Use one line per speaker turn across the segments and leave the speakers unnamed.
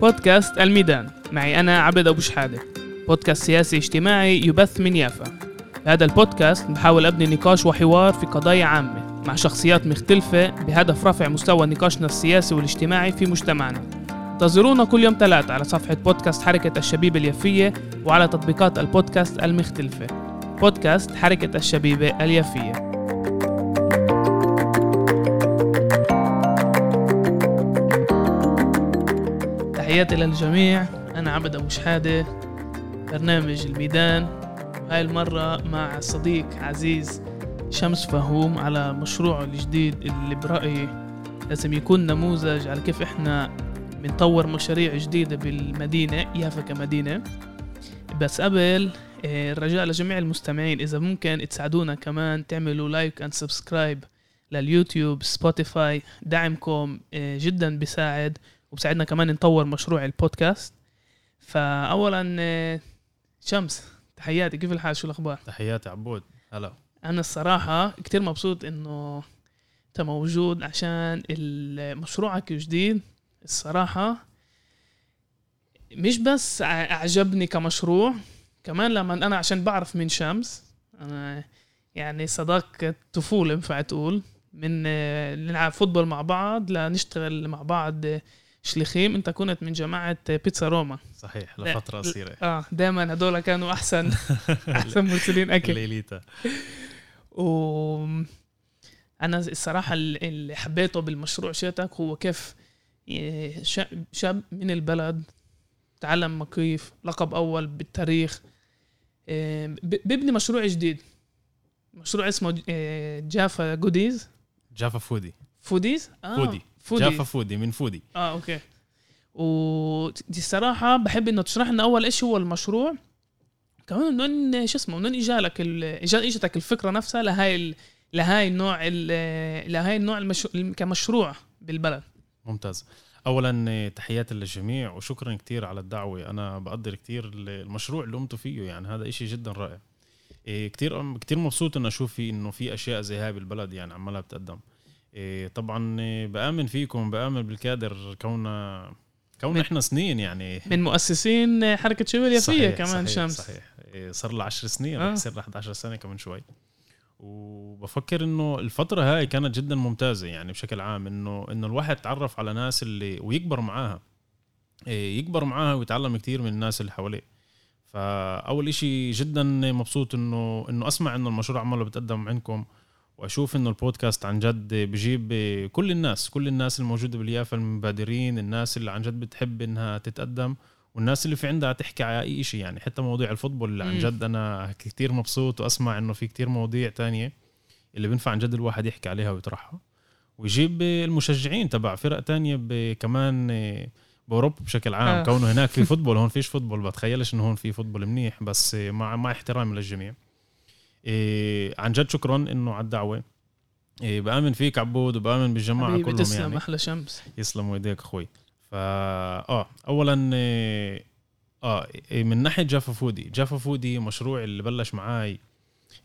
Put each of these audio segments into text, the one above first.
بودكاست الميدان. معي أنا عبد أبو شحادة. بودكاست سياسي اجتماعي يبث من يافا. بهذا البودكاست بحاول أبني نقاش وحوار في قضايا عامة مع شخصيات مختلفة بهدف رفع مستوى نقاشنا السياسي والاجتماعي في مجتمعنا. انتظرونا كل يوم ثلاث على صفحة بودكاست حركة الشبيبة اليفية وعلى تطبيقات البودكاست المختلفة. بودكاست حركة الشبيبة اليفية تحياتي للجميع. أنا عبد أبو شحادة برنامج الميدان وهاي المرة مع صديق عزيز شمس فهوم على مشروعه الجديد اللي برأيي لازم يكون نموذج على كيف إحنا بنطور مشاريع جديدة بالمدينة يافا كمدينة. بس قبل آه، الرجاء لجميع المستمعين إذا ممكن تساعدونا كمان تعملوا like and subscribe لل YouTube Spotify. دعمكم آه، جدا بيساعد. وبساعدنا كمان نطور مشروع البودكاست. فأولا آه، شمس تحياتي. كيف الحال؟ شو الأخبار؟
تحياتي عبود. هلا.
أنا الصراحة كتير مبسوط إنه أنت موجود عشان مشروعك الجديد. الصراحة مش بس أعجبني كمشروع كمان لما أنا عشان بعرف من شمس أنا يعني صداقة طفولة ينفع تقول من نلعب فوتبول مع بعض لنشتغل مع بعض شليخيم انت كنت من جماعة بيتزا روما.
صحيح لفترة قصيرة.
آه دائما هدول كانوا أحسن أحسن مرسلين أكل.
ليليتا.
و أنا الصراحة اللي حبيته بالمشروع شيتك هو كيف شاب من البلد تعلم مكيف لقب أول بالتاريخ بيبني مشروع جديد. مشروع اسمه آه، Jaffa Goodies.
Jaffa Foodie.
Foodies؟
آه. Foodie. Foodie. Jaffa Foodie من foodie.
آه okay. ودي الصراحة بحب إنه تشرح لنا أول إيش هو المشروع. كمان من شو اسمه من إجالك إجتك الفكرة نفسها لهاي لهاي النوع لهاي النوع. كمشروع بالبلد.
ممتاز. اولا تحياتي للجميع وشكرا كثير على الدعوة. أنا بقدر كثير المشروع اللي قمتوا فيه يعني هذا إشي جدا رائع. كثير كثير مبسوط إنه أشوف إنه في أشياء زي هاي بالبلد يعني عمالها بتقدم. إيه طبعا بآمن فيكم بآمن بالكادر كوننا كون إحنا سنين يعني.
من مؤسسين حركة شباب اليافيه كمان
صحيح
شمس.
صحيح. إيه صار له 10 سنين آه. يصير 11 سنة كمان شوي. وبفكر إنه الفترة هاي كانت جدا ممتازة يعني بشكل عام إنه إنه الواحد تعرف على ناس اللي ويكبر معاها. إيه يكبر معاها ويتعلم كثير من الناس اللي حواليه. فأول إشي جدا مبسوط إنه إنه أسمع إنه المشروع عماله بتقدم عندكم. وأشوف إنه البودكاست عن جد بجيب كل الناس كل الناس الموجودة باليافا المبادرين الناس اللي عن جد بتحب إنها تتقدم والناس اللي في عندها تحكي على أي شيء يعني حتى مواضيع الفوتبول اللي عن جد أنا كثير مبسوط وأسمع إنه في كثير مواضيع تانية اللي بينفع عن جد الواحد يحكي عليها ويطرحها. ويجيب المشجعين تبع فرق تانية كمان بأوروبا بشكل عام آه. كونه هناك في football هون فيش football بتخيلش إنه هون في football منيح بس مع مع احترامي للجميع. إيه عن جد شكرا إنه على الدعوة. إيه بآمن فيك عبود وبآمن بالجماعة كلهم
تسلم
يعني.
أحلى شمس.
يسلم إيديك أخوي. فا آه اولا إيه آه إيه من ناحية Jaffa Foodie. Jaffa Foodie مشروع اللي بلش معاي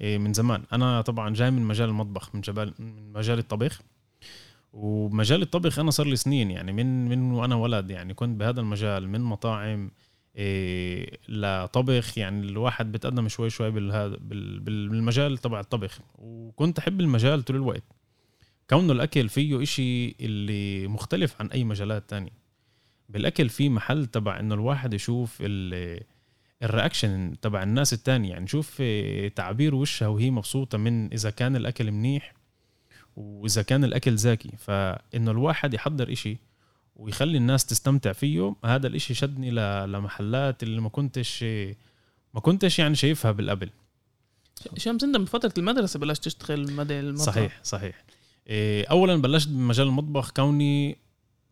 إيه من زمان. أنا طبعا جاي من مجال المطبخ من جبال من مجال الطبخ ومجال الطبخ أنا صار لي سنين يعني من من وأنا ولد يعني كنت بهذا المجال من مطاعم لطبخ يعني الواحد بتقدم شوي شوي بالمجال تبع الطبخ. وكنت أحب المجال طول الوقت. كونه الأكل فيه إشي اللي مختلف عن أي مجالات تانية. بالأكل في محل تبع إنه الواحد يشوف الرياكشن تبع الناس التانية. يعني شوف تعبير وشها وهي مبسوطة من إذا كان الأكل منيح وإذا كان الأكل زاكي فإنه الواحد يحضر إشي ويخلي الناس تستمتع فيه هذا الإشي شدني لمحلات اللي ما كنتش ما كنتش يعني شايفها بالقبل.
شمس أنت من فترة المدرسة بلشت تشتغل مدى المطبخ؟
صحيح صحيح. إيه، اولا بلشت بمجال المطبخ كوني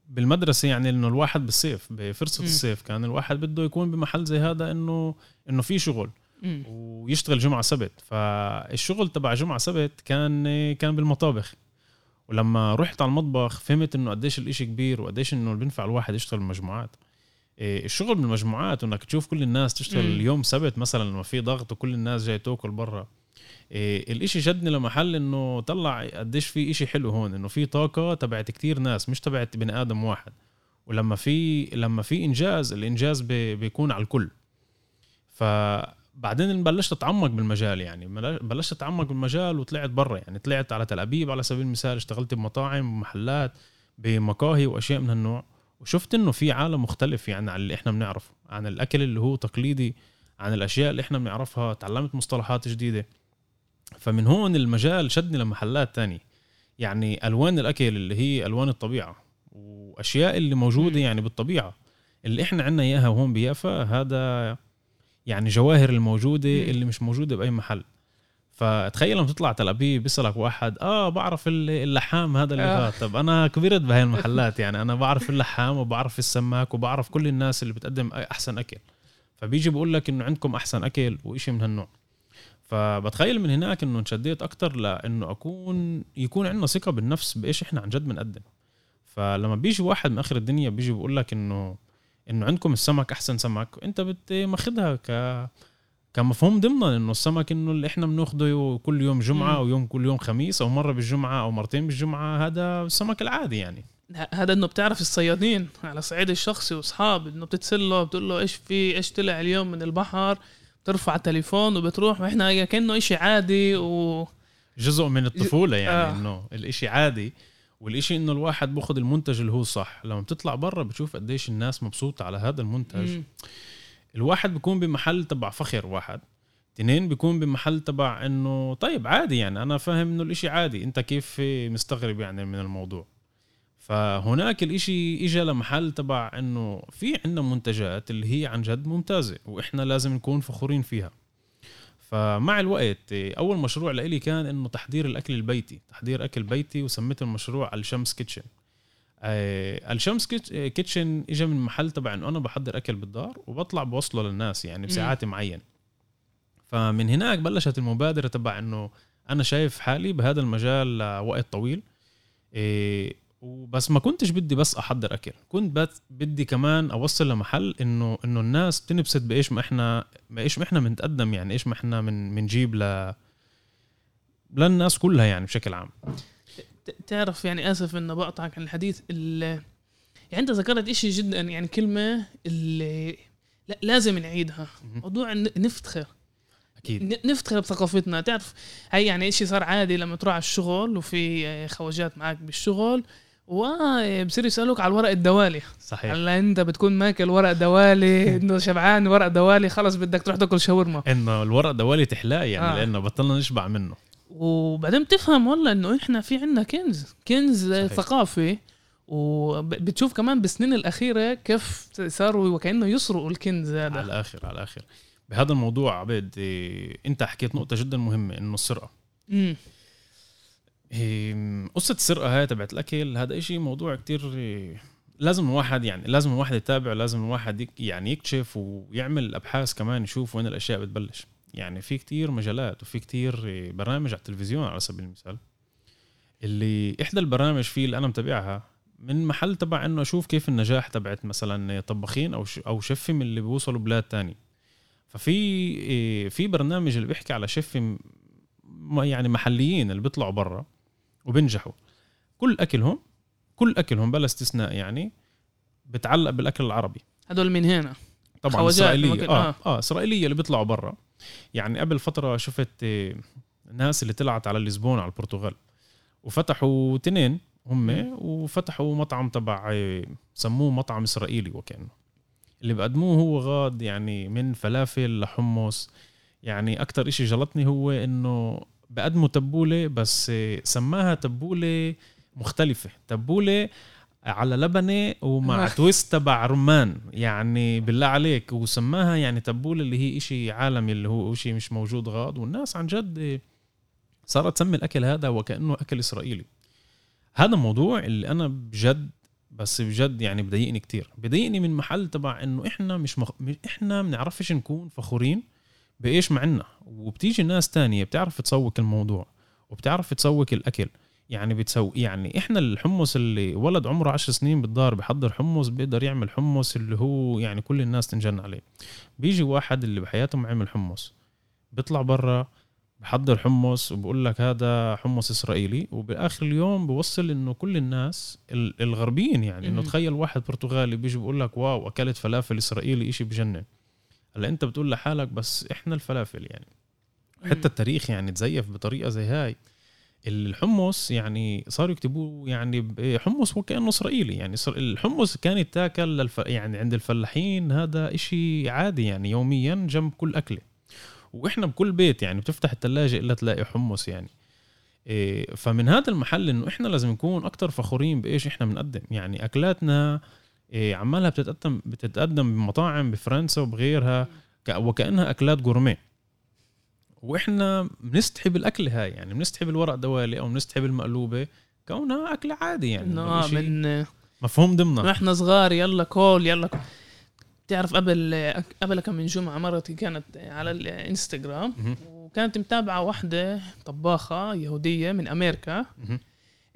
بالمدرسة يعني إنه الواحد بالصيف بفرصة م. الصيف كان الواحد بده يكون بمحل زي هذا إنه إنه في شغل م. ويشتغل جمعة سبت. فالشغل تبع جمعة سبت كان كان بالمطابخ. ولما رحت على المطبخ فهمت إنه قديش الإشي كبير وقديش إنه بينفع الواحد يشتغل بمجموعات. إيه الشغل بالمجموعات وإنك تشوف كل الناس تشتغل. اليوم سبت مثلا لما في ضغط وكل الناس جاي تاكل برا. إيه الإشي شدني لمحل إنه طلع قديش في إشي حلو هون إنه في طاقة تبعت كتير ناس مش تبعت بني آدم واحد. ولما في لما في إنجاز الإنجاز بي بيكون على الكل. فبعدين بلشت أتعمق بالمجال يعني. بلشت أتعمق بالمجال وطلعت برا يعني. طلعت على تل أبيب على سبيل المثال اشتغلت بمطاعم ومحلات بمقاهي وأشياء من هالنوع. وشفت إنه في عالم مختلف يعني عن اللي إحنا بنعرفه عن الأكل اللي هو تقليدي عن الأشياء اللي إحنا بنعرفها تعلمت مصطلحات جديدة. فمن هون المجال شدني لمحلات تانية. يعني ألوان الأكل اللي هي ألوان الطبيعة وأشياء اللي موجودة يعني بالطبيعة. اللي إحنا عندنا إياها هون بيافا هذا يعني جواهر الموجودة اللي مش موجودة بأي محل. فتخيل لما تطلع تل أبيب بيسألك واحد آه بعرف اللحام هذا اللي آه. طب أنا كبرت بهاي المحلات يعني أنا بعرف اللحام وبعرف السماك وبعرف كل الناس اللي بتقدم أحسن أكل. فبيجي بقول لك إنه عندكم أحسن أكل وإشي من هالنوع. فبتخيل من هناك إنه انشديت أكتر لإنه أكون يكون عندنا ثقة بالنفس بإيش إحنا عن جد بنقدم. فلما بيجي واحد من آخر الدنيا بيجي بيقول لك إنه إنه عندكم السمك أحسن سمك أنت بتماخذها ك كمفهوم ضمنا إنه السمك إنه اللي إحنا بناخده كل يوم جمعة أو يوم كل يوم خميس أو مرة بالجمعة أو مرتين بالجمعة هذا السمك العادي يعني.
هذا إنه بتعرف الصيادين على الصعيد الشخصي وأصحاب إنه بتتصله بتقول له إيش في إيش طلع اليوم من البحر بترفع التليفون وبتروح وإحنا كأنه إشي عادي و
جزء من الطفولة يعني آه. إنه الإشي عادي. والإشي إنه الواحد بأخذ المنتج اللي هو صح. لما بتطلع برا بتشوف قديش الناس مبسوطة على هذا المنتج. مم. الواحد بيكون بمحل تبع فخر واحد. اثنين بيكون بمحل تبع إنه طيب عادي يعني أنا فاهم إنه الإشي عادي. أنت كيف مستغرب يعني من الموضوع؟ فهناك الإشي اجى لمحل تبع إنه في عندنا منتجات اللي هي عن جد ممتازة وإحنا لازم نكون فخورين فيها. فمع الوقت أول مشروع لإلي كان إنه تحضير الأكل البيتي تحضير أكل بيتي وسميت المشروع ال Shams Kitchen. آه ال Shams Kitchen اجى من محل تبع إنه أنا بحضر أكل بالدار وبطلع بوصله للناس يعني بساعات معين. فمن هناك بلشت المبادرة تبع إنه أنا شايف حالي بهذا المجال لوقت طويل. إيه وبس ما كنتش بدي بس أحضر أكل كنت بس بدي كمان أوصل لمحل إنه إنه الناس تنبسط بإيش ما إحنا بإيش ما إحنا بنتقدم يعني إيش ما إحنا من بنجيب ل للناس كلها يعني بشكل عام.
تعرف يعني آسف إنه بقطعك عن الحديث يعني أنت ذكرت إشي جدا يعني كلمة اللي لا لازم نعيدها موضوع نفتخر. أكيد. نفتخر بثقافتنا تعرف هي يعني إشي صار عادي لما تروح على الشغل وفي خواجات معك بالشغل وبصير يسالوك على الورق الدوالي. صحيح. هلا أنت بتكون ماكل ورق دوالي إنه شبعان ورق دوالي خلص بدك تروح تاكل شاورما.
إنه الورق دوالي تحلاه يعني آه. لأنه بطلنا نشبع منه.
وبعدين بتفهم والله إنه إحنا في عندنا كنز كنز صحيح. ثقافي. وبتشوف كمان بالسنين الأخيرة كيف صاروا وكأنه يسرقوا الكنز هذا.
على الآخر على الآخر. بهذا الموضوع عبيد أنت حكيت نقطة جدا مهمة إنه السرقة. امم قصة السرقة هاي تبعت الأكل هذا إشي موضوع كتير لازم الواحد يعني لازم الواحد يتابع لازم الواحد يعني يكشف ويعمل أبحاث كمان يشوف وين الأشياء بتبلش. يعني في كتير مجالات وفي كتير برامج على التلفزيون على سبيل المثال. اللي إحدى البرامج فيه اللي أنا متابعها من محل تبع إنه أشوف كيف النجاح تبعت مثلا طباخين أو شيف من اللي بيوصلوا بلاد تاني ففي في برنامج اللي بيحكي على شيف يعني محليين اللي بيطلعوا برا. وبنجحوا. كل اكلهم كل أكلهم بلا استثناء يعني بتعلق بالأكل العربي.
هدول من هنا؟
طبعا إسرائيلية. آه, آه. آه إسرائيلية اللي بيطلعوا برا. يعني قبل فترة شفت الناس اللي طلعت على لشبونه على البرتغال. وفتحوا تنين هم وفتحوا مطعم تبع سموه مطعم إسرائيلي وكأنه. اللي بقدموه هو غاد يعني من فلافل لحمص. يعني أكثر إشي جلطني هو إنه بقدموا تبولة بس سماها تبولة مختلفة. تبولة على لبنة ومع تويست تبع رمان يعني بالله عليك. وسماها يعني تبولة اللي هي إشي عالمي اللي هو إشي مش موجود غاد. والناس عن جد صارت تسمي الأكل هذا وكأنه أكل إسرائيلي. هذا موضوع اللي أنا بجد بس بجد يعني بضايقني كتير. بضايقني من محل تبع إنه إحنا مش مخ... إحنا بنعرفش نكون فخورين بإيش معنا؟ وبتيجي ناس تانية بتعرف تسوق الموضوع وبتعرف تسوق الأكل. يعني بتسوي يعني إحنا الحمص اللي ولد عمره عشر سنين بالدار بحضر حمص بيقدر يعمل حمص اللي هو يعني كل الناس تنجن عليه. بيجي واحد اللي بحياته ما عمل حمص بيطلع برا بحضر حمص وبقول لك هذا حمص إسرائيلي وبآخر اليوم بوصل إنه كل الناس الغربيين يعني إنه تخيل واحد برتغالي بيجي بيقول لك واو أكلت فلافل إسرائيلي إشي بجنن. هلا انت بتقول لحالك بس إحنا الفلافل يعني. حتى التاريخ يعني تزيف بطريقة زي هاي. الحمص يعني صاروا يكتبوه يعني حمص وكانه إسرائيلي يعني. الحمص كان يتاكل للف... يعني عند الفلاحين هذا إشي عادي يعني يوميا جنب كل أكلة. وإحنا بكل بيت يعني بتفتح الثلاجه إلا تلاقي حمص يعني. إيه فمن هذا المحل إنه إحنا لازم نكون أكثر فخورين بإيش إحنا بنقدم. يعني أكلاتنا عمالها بتتقدم بتتقدم بمطاعم بفرنسا وبغيرها وكأنها أكلات جورميه. وإحنا بنستحي بالاكل هاي يعني بنستحي بالورق دوالي أو بنستحي بالمقلوبه كونها أكل عادي يعني
آه من
مفهوم ضمنها
إحنا صغار يلا كول يلا كول. تعرف قبل قبل كم من جمعة مرتي كانت على الإنستغرام وكانت متابعة واحدة طباخة يهودية من أمريكا.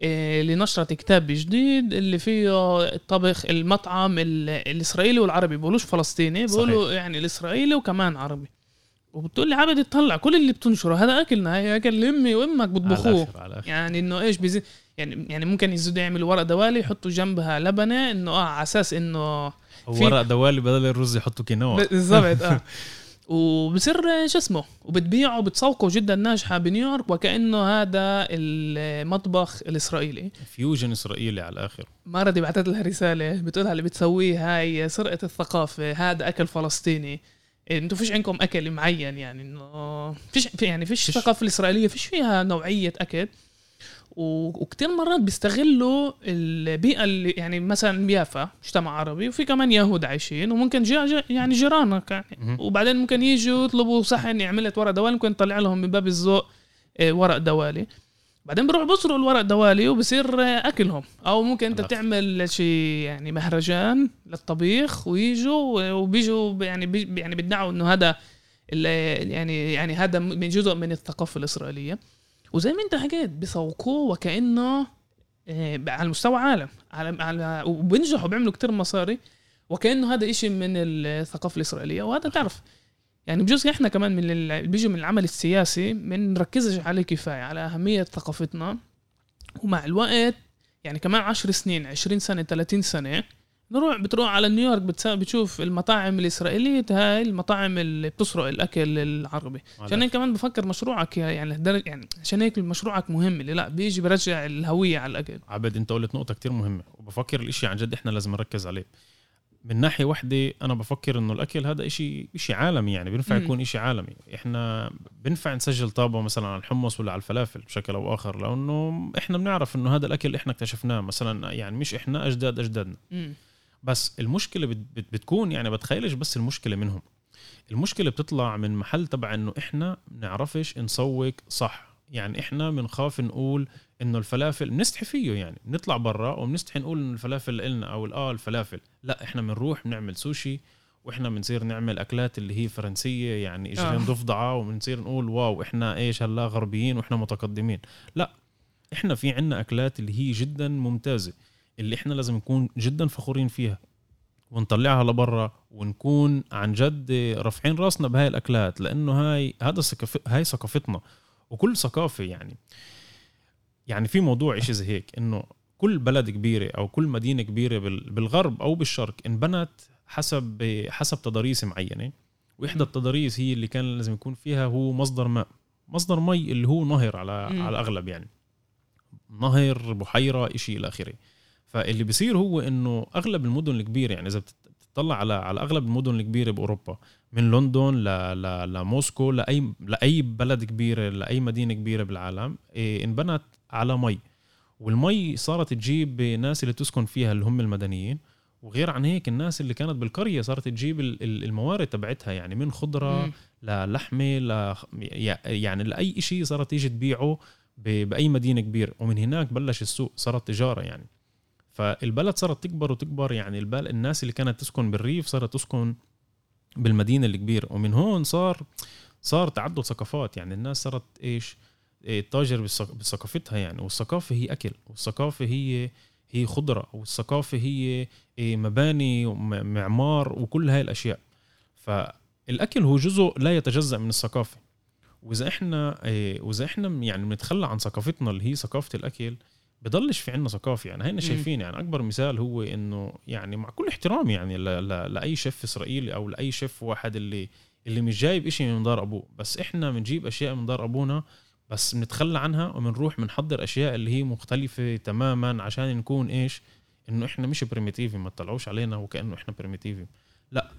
اللي نشرت كتاب جديد اللي فيه الطبخ المطعم الإسرائيلي والعربي. بيقولوش فلسطيني بيقولوا يعني الاسرائيلي وكمان عربي. وبتقول لي عبد تطلع كل اللي بتنشره. هذا اكلنا هي أكل أمي وأمك بيطبخوه يعني إنه إيش بيزيد؟ يعني يعني ممكن يزيدوا يعملوا ورق دوالي يحطوا جنبها لبنة إنه آه على أساس إنه
ورق دوالي بدل الرز يحطوا كينوا.
بالضبط آه. وبصير شو اسمه وبتبيعه وبتسوقه جدا ناجحة بنيويورك وكأنه هذا المطبخ الإسرائيلي.
fusion إسرائيلي على الآخر.
مرة بعثت لها رسالة بتقولها اللي بتسويه هاي سرقة الثقافة هذا أكل فلسطيني. أنتوا فيش عندكم أكل معين يعني إنه فيش يعني فيش الثقافه الإسرائيلية فيش فيها نوعية أكل. وكتير مرات بيستغلوا البيئة اللي يعني مثلا بيافا مجتمع عربي وفي كمان يهود عايشين وممكن جا يعني جيرانك يعني. وبعدين ممكن يجوا يطلبوا صحن عملت ورق دوالي ممكن نطلع لهم من باب الذوق آه، ورق دوالي. بعدين بروح بصروا الورق دوالي وبصير أكلهم. أو ممكن أنت تعمل شيء يعني مهرجان للطبيخ ويجوا وبيجوا يعني بي يعني بيدعوا إنه هذا يعني يعني هذا من جزء من الثقافة الإسرائيلية. وزي ما انت حكيت بيسوقوه وكأنه آه، على مستوى عالم. على على وبينجحوا بيعملوا كتير مصاري. وكأنه هذا إشي من الثقافة الإسرائيلية. وهذا تعرف يعني بجوز إحنا كمان من اللي بيجوا من العمل السياسي بنركزش عليه كفاية على أهمية ثقافتنا. ومع الوقت يعني كمان عشر سنين عشرين سنة 30 سنة نروح بتروح على نيويورك بتشوف المطاعم الإسرائيلية هاي المطاعم اللي بتسرق الأكل العربي. عشان هيك كمان بفكر مشروعك يعني يعني عشان هيك مشروعك مهم اللي لا بيجي برجع الهوية على الأكل.
عبد انت قلت نقطة كتير مهمة وبفكر الإشي عن جد إحنا لازم نركز عليه. من ناحية واحدة أنا بفكر إنه الأكل هذا إشي إشي عالمي يعني بينفع يكون إشي عالمي. إحنا بينفع نسجل طابة مثلا على الحمص ولا على الفلافل بشكل أو آخر لأنه إحنا بنعرف إنه هذا الأكل إحنا اكتشفناه مثلا يعني مش إحنا أجداد أجدادنا. بس المشكلة بتكون يعني بتخيلش بس المشكلة منهم. المشكلة بتطلع من محل تبع إنه إحنا بنعرفش نسوق صح. يعني إحنا بنخاف نقول إنه الفلافل بنستحي فيه يعني بنطلع برا وبنستحي نقول إنه الفلافل إلنا أو آه الفلافل. لا إحنا بنروح بنعمل سوشي وإحنا بنصير نعمل أكلات اللي هي فرنسية يعني اجرين آه. ضفدعه وبنصير نقول واو إحنا إيش هلا غربيين وإحنا متقدمين. لا إحنا في عنا أكلات اللي هي جدا ممتازة. اللي إحنا لازم نكون جدا فخورين فيها ونطلعها لبرا ونكون عن جد رافعين راسنا بهاي الأكلات لأنه هاي هذا. هاي ثقافتنا. وكل ثقافة يعني يعني في موضوع إشي زي هيك إنه كل بلد كبيرة أو كل مدينة كبيرة بالغرب أو بالشرق انبنت حسب حسب تضاريس معينة. وإحدى التضاريس هي اللي كان لازم يكون فيها هو مصدر ماء. مصدر مي اللي هو نهر على م. على الأغلب يعني. نهر بحيرة إشي إلى آخره. فاللي بيصير هو إنه أغلب المدن الكبيرة يعني إذا بتطلع على على أغلب المدن الكبيرة بأوروبا من لندن ل... ل... لموسكو لاي لأي بلد كبيرة لأي مدينة كبيرة بالعالم إيه انبنت على مي. والمي صارت تجيب ناس اللي تسكن فيها اللي هم المدنيين وغير عن هيك الناس اللي كانت بالقرية صارت تجيب الموارد تبعتها يعني من خضرة للحمة ل يعني لأي شيء صارت تيجي تبيعه بأي مدينة كبيرة. ومن هناك بلش السوق صارت تجارة يعني. فالبلد صارت تكبر وتكبر يعني البلد الناس اللي كانت تسكن بالريف صارت تسكن بالمدينة الكبيره ومن هون صار صار تعدد ثقافات يعني الناس صارت إيش؟ إيه، تاجر بثقافتها يعني والثقافة هي أكل والثقافة هي هي خضرة والثقافة هي إيه، مباني ومعمار وكل هاي الأشياء. فالأكل هو جزء لا يتجزأ من الثقافة. وإذا إحنا إيه وإذا إحنا يعني بنتخلى عن ثقافتنا اللي هي ثقافة الأكل بضلش في عنا ثقافة يعني. هينا شايفين يعني أكبر مثال هو إنه يعني مع كل احترامي يعني ل... ل... لأي شيف إسرائيلي أو لأي شيف واحد اللي اللي مش جايب إشي من دار أبوه. بس إحنا بنجيب أشياء من دار أبونا بس بنتخلى عنها وبنروح بنحضر أشياء اللي هي مختلفة تماما عشان نكون إيش؟ إنه إحنا مش פרימיטיבי ما تطلعوش علينا وكأنه إحنا פרימיטיבי لا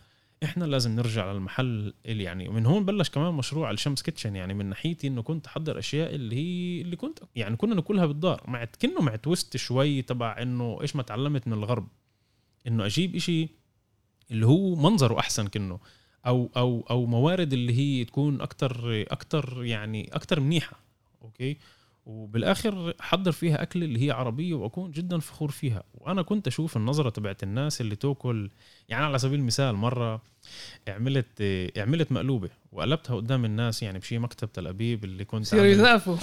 إحنا لازم نرجع للمحل اللي يعني ومن هون بلش كمان مشروع ال Shams Kitchen يعني من ناحيتي إنه كنت أحضر أشياء اللي هي اللي كنت يعني كنا ناكلها بالدار مع كنه مع twist شوي تبع إنه إيش ما تعلمت من الغرب. إنه أجيب إشي اللي هو منظره أحسن كنه أو أو أو موارد اللي هي تكون أكتر أكتر يعني أكتر منيحة okay؟ وبالآخر حضر فيها أكل اللي هي عربية وأكون جدا فخور فيها. وأنا كنت أشوف النظرة تبعت الناس اللي تأكل يعني على سبيل المثال مرة عملت عملت مقلوبة وقلبتها قدام الناس يعني بشي مكتب تل أبيب اللي كنت
يزافوا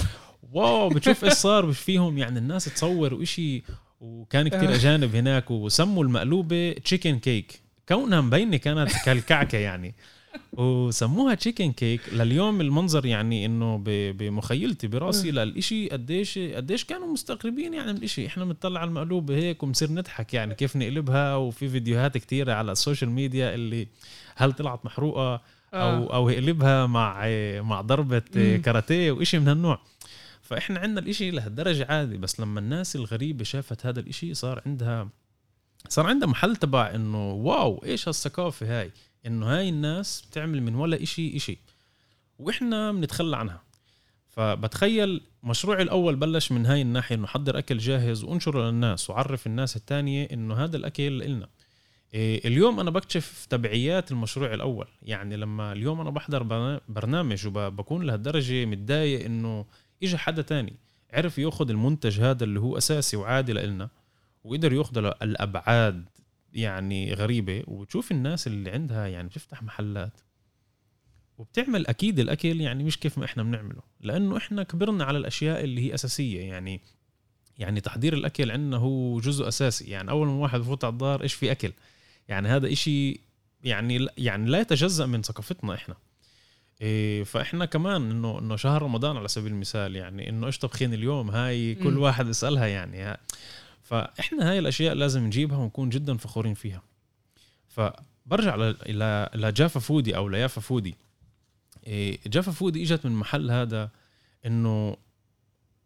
wow بتشوف إيش صار فيهم يعني الناس تصور وإشي وكان كتير آه. أجانب هناك وسموا المقلوبة chicken cake كونها مبينة كانت كالكعكة يعني. وسموها chicken cake لليوم المنظر يعني إنه بمخيلتي براسي للإشي قديش قديش كانوا مستغربين يعني من الإشي. إحنا بنطلع على المقلوبه هيك وبنصير نضحك يعني كيف نقلبها. وفي فيديوهات كتيرة على ال social media اللي هل طلعت محروقة أو آه. أو يقلبها مع مع ضربة كاراتيه وإشي من هالنوع. فإحنا عندنا الإشي لهالدرجة عادي بس لما الناس الغريبة شافت هذا الإشي صار عندها صار عندها محل تبع إنه واو إيش هالثقافة هاي؟ انه هاي الناس بتعمل من ولا إشي إشي. وإحنا بنتخلى عنها. فبتخيل مشروعي الأول بلش من هاي الناحية إنه حضر أكل جاهز وأنشره للناس وعرف الناس الثانية إنه هذا الأكل إلنا. إيه اليوم أنا بكتشف تبعيات المشروع الأول. يعني لما اليوم أنا بحضر برنامج وبكون لهالدرجة متضايق إنه اجى حدا تاني عرف يأخذ المنتج هذا اللي هو أساسي وعادي لإلنا وقدر يأخذ الأبعاد يعني غريبة وتشوف الناس اللي عندها يعني بتفتح محلات وبتعمل أكيد الأكل يعني مش كيف ما إحنا بنعمله لأنه إحنا كبرنا على الأشياء اللي هي أساسية يعني يعني تحضير الأكل عندنا هو جزء أساسي يعني أول ما واحد بفوت على الدار إيش في أكل؟ يعني هذا إشي يعني يعني لا يتجزأ من ثقافتنا إحنا. إيه فإحنا كمان إنه إنه شهر رمضان على سبيل المثال يعني إنه إيش طبخين اليوم؟ هاي كل واحد يسألها يعني فإحنا هاي الأشياء لازم نجيبها ونكون جدا فخورين فيها. فبرجع إلى ل Jaffa Foodie أو ليافا Foodie. إيه، Jaffa Foodie إجت من محل هذا إنه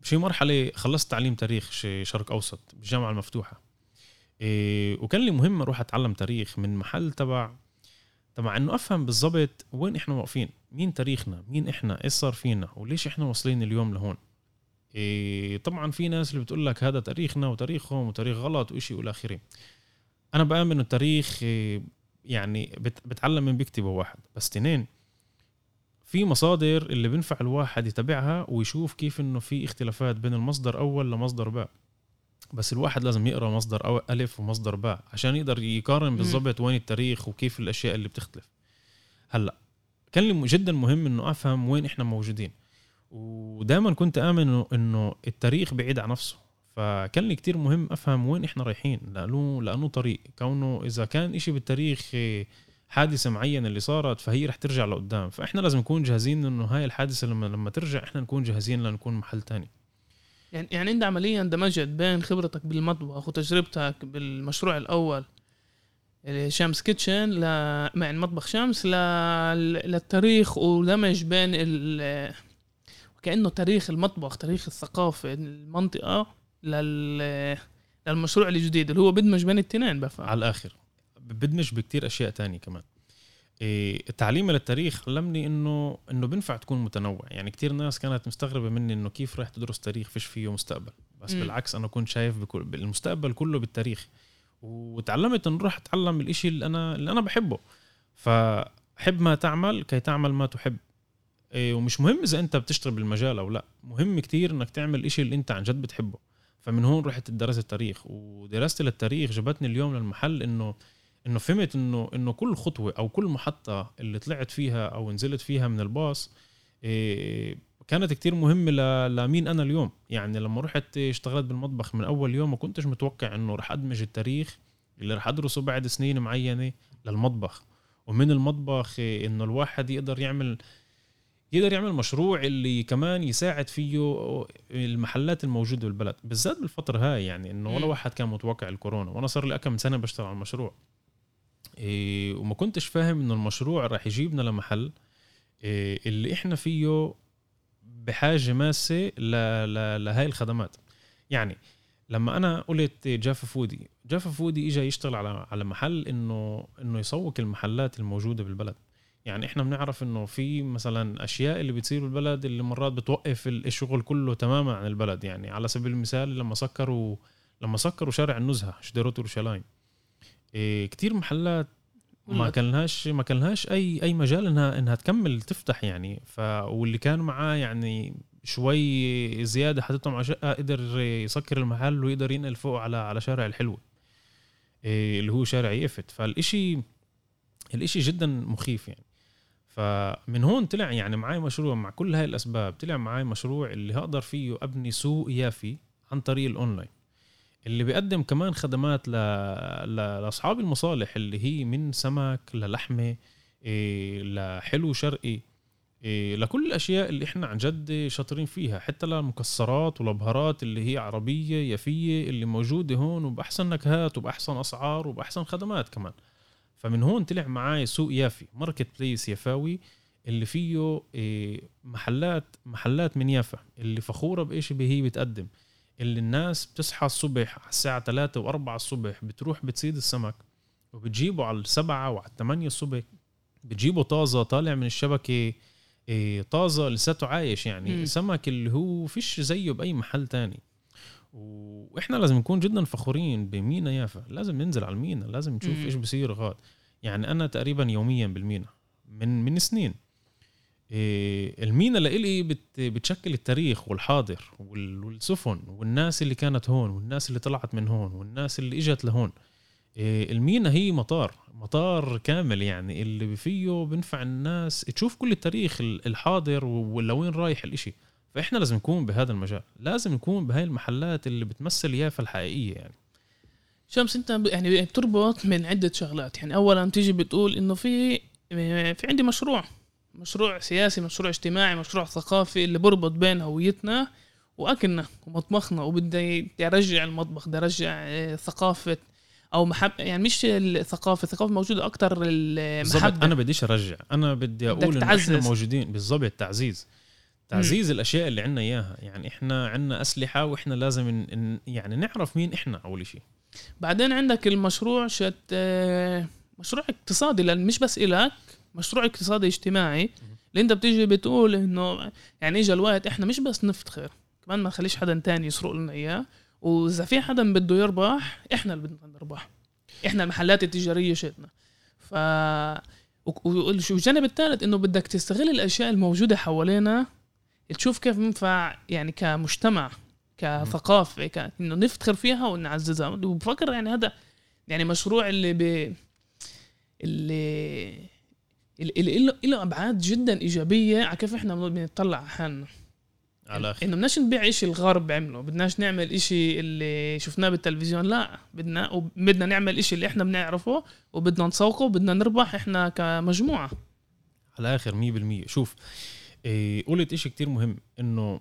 بشي مرحلة خلصت تعليم تاريخ شرق أوسط بالجامعة المفتوحة. إيه، وكان لي مهم أروح أتعلم تاريخ من محل تبع تبع إنه أفهم بالضبط وين إحنا واقفين مين تاريخنا مين إحنا إيش صار فينا وليش إحنا واصلين اليوم لهون. إيه طبعا في ناس اللي بتقول لك هذا تاريخنا وتاريخهم وتاريخ غلط وإشي والى آخره. أنا بآمن التاريخ إيه يعني بتعلم من بيكتبه واحد. بس تنين في مصادر اللي بينفع الواحد يتابعها ويشوف كيف إنه في اختلافات بين المصدر أول لمصدر باء. بس الواحد لازم يقرأ مصدر أو ألف ومصدر باء عشان يقدر يقارن بالضبط وين التاريخ وكيف الأشياء اللي بتختلف. هلأ كان لي جدا مهم إنه أفهم وين إحنا موجودين. ودائما كنت آمن انه التاريخ بعيد عن نفسه. فكان لي كتير مهم أفهم وين إحنا رايحين. لأنه لأنه طريق. كونه إذا كان إشي بالتاريخ حادثة معينة اللي صارت فهي رح ترجع لقدام. فإحنا لازم نكون جاهزين إنه هاي الحادثة لما لما ترجع إحنا نكون جاهزين لنكون محل تاني.
يعني يعني أنت عمليا اندمجت بين خبرتك بالمطبخ وتجربتك بالمشروع الأول شمس كيتشن مع المطبخ شمس. للتاريخ ودمج بين ال... كانه تاريخ المطبخ تاريخ الثقافة المنطقة لل للمشروع الجديد اللي هو بدمج بين التنين بفهم
على الآخر بدمج بكتير أشياء تانية كمان. إيه التعليم للتاريخ علمني إنه إنه بينفع تكون متنوع. يعني كتير ناس كانت مستغربة مني إنه كيف راح تدرس تاريخ فيش فيه مستقبل. بس م. بالعكس أنا كنت شايف بكل المستقبل كله بالتاريخ. وتعلمت إنه راح أتعلم الإشي اللي أنا اللي أنا بحبه. فحب ما تعمل كي تعمل ما تحب. ومش مهم إذا أنت بتشتغل بالمجال أو لا. مهم كتير إنك تعمل إشي اللي أنت عن جد بتحبه. فمن هون رحت درست التاريخ ودراستي للتاريخ جابتني اليوم للمحل إنه إنه فهمت إنه إنه كل خطوة أو كل محطة اللي طلعت فيها أو نزلت فيها من الباص إيه كانت كتير مهمة لمين أنا اليوم. يعني لما رحت اشتغلت بالمطبخ من أول يوم ما كنتش متوقع إنه رح أدمج التاريخ اللي رح أدرسه بعد سنين معينة للمطبخ. ومن المطبخ إنه الواحد يقدر يعمل يقدر يعمل مشروع اللي كمان يساعد فيه المحلات الموجودة بالبلد. بالذات بالفترة هاي يعني إنه ولا واحد كان متوقع الكورونا وأنا صار لي كم سنة بشتغل على المشروع. إيه وما كنتش فاهم إنه المشروع راح يجيبنا لمحل إيه اللي إحنا فيه بحاجة ماسة لهاي الخدمات. يعني لما أنا قلت Jaffa Foodie Jaffa Foodie اجى يشتغل على على محل إنه إنه يسوق المحلات الموجودة بالبلد. يعني إحنا بنعرف إنه في مثلا أشياء اللي بتصير بالبلد اللي مرات بتوقف الشغل كله تماما عن البلد. يعني على سبيل المثال لما سكروا لما سكروا شارع النزهة שדרות ירושלים إيه كتير محلات ما كان لهاش ما كان لهاش اي أي مجال انها إنها تكمل تفتح يعني. ف واللي كان معاه يعني شوي زيادة حطيتهم على شقة قدر يسكر المحل ويقدر ينقل فوق على على شارع الحلوه إيه اللي هو شارع يفت فالإشي الإشي جدا مخيف يعني. فمن هون طلع يعني معي مشروع مع كل هاي الأسباب طلع معي مشروع اللي هقدر فيه أبني سوق يافي عن طريق الأونلاين. اللي بيقدم كمان خدمات ل... لأصحاب المصالح اللي هي من سمك للحمة إيه لحلو شرقي إيه لكل الأشياء اللي إحنا عن جد شاطرين فيها حتى للمكسرات والابهارات اللي هي عربية يافية اللي موجودة هون وبأحسن نكهات وبأحسن أسعار وبأحسن خدمات كمان. فمن هون طلع معاي سوق يافي ماركت بليس يفاوي اللي فيه إيه، محلات محلات من يافا اللي فخورة بإيش هي بتقدم اللي الناس بتصحى الصبح على الساعة 3 و4 الصبح بتروح بتصيد السمك وبتجيبه على السبعة وعلى الثمانية الصبح بتجيبه طازة طالع من الشبكة إيه، طازة لساته عايش يعني م. سمك اللي هو فيش زيه بأي محل تاني وإحنا لازم نكون جدا فخورين بمينا يافا. لازم ننزل على المينا لازم نشوف إيش بصير غاد. يعني أنا تقريبا يوميا بالمينا من من سنين. إيه المينا لإلي بت بتشكل التاريخ والحاضر والسفن والناس اللي كانت هون والناس اللي طلعت من هون والناس اللي إجت لهون. إيه المينا هي مطار مطار كامل يعني اللي فيه بنفع الناس. تشوف كل التاريخ الحاضر ولوين رايح الإشي. فإحنا لازم نكون بهذا المجال. لازم نكون بهاي المحلات اللي بتمثل يافا الحقيقية يعني.
شمس انت يعني بتربط من عدة شغلات. يعني اولا تيجي بتقول إنه في في عندي مشروع. مشروع سياسي مشروع اجتماعي مشروع ثقافي اللي بربط بين هويتنا وأكلنا ومطبخنا. وبدي أرجع المطبخ بدي أرجع آه، ثقافة أو محب يعني مش الثقافة الثقافة موجودة أكثر المحبه
أنا بديش أرجع. أنا بدي أقول ان إحنا موجودين. بالضبط تعزيز. تعزيز م. الأشياء اللي عندنا إياها. يعني إحنا عندنا أسلحة وإحنا لازم ن... يعني نعرف مين إحنا أول شيء
بعدين عندك المشروع شت مشروع اقتصادي لأن مش بس إلك مشروع اقتصادي اجتماعي. اللي أنت بتيجي بتقول إنه يعني اجى الوقت إحنا مش بس نفتخر كمان ما نخليش حدا تاني يسرق لنا إياه. وإذا في حدا بده يربح إحنا اللي بدنا نربح. إحنا المحلات التجارية شئتنا. ف والجانب الثالث إنه بدك تستغل الأشياء الموجودة حوالينا تشوف كيف ينفع يعني كمجتمع كثقافة ك... إنه نفتخر فيها ونعززها. وبفكر يعني هذا يعني مشروع اللي ب اللي اللي له أبعاد جدا إيجابية على كيف إحنا بنطلع على حالنا على إنه بدناش نبيع شيء الغرب عمله بدناش نعمل شيء اللي شفناه بالتلفزيون لا بدنا بدنا نعمل شيء اللي إحنا بنعرفه وبدنا نسوقه وبدنا نربح إحنا كمجموعة.
على الآخر 100% شوف إيه قلت شيء كتير مهم انه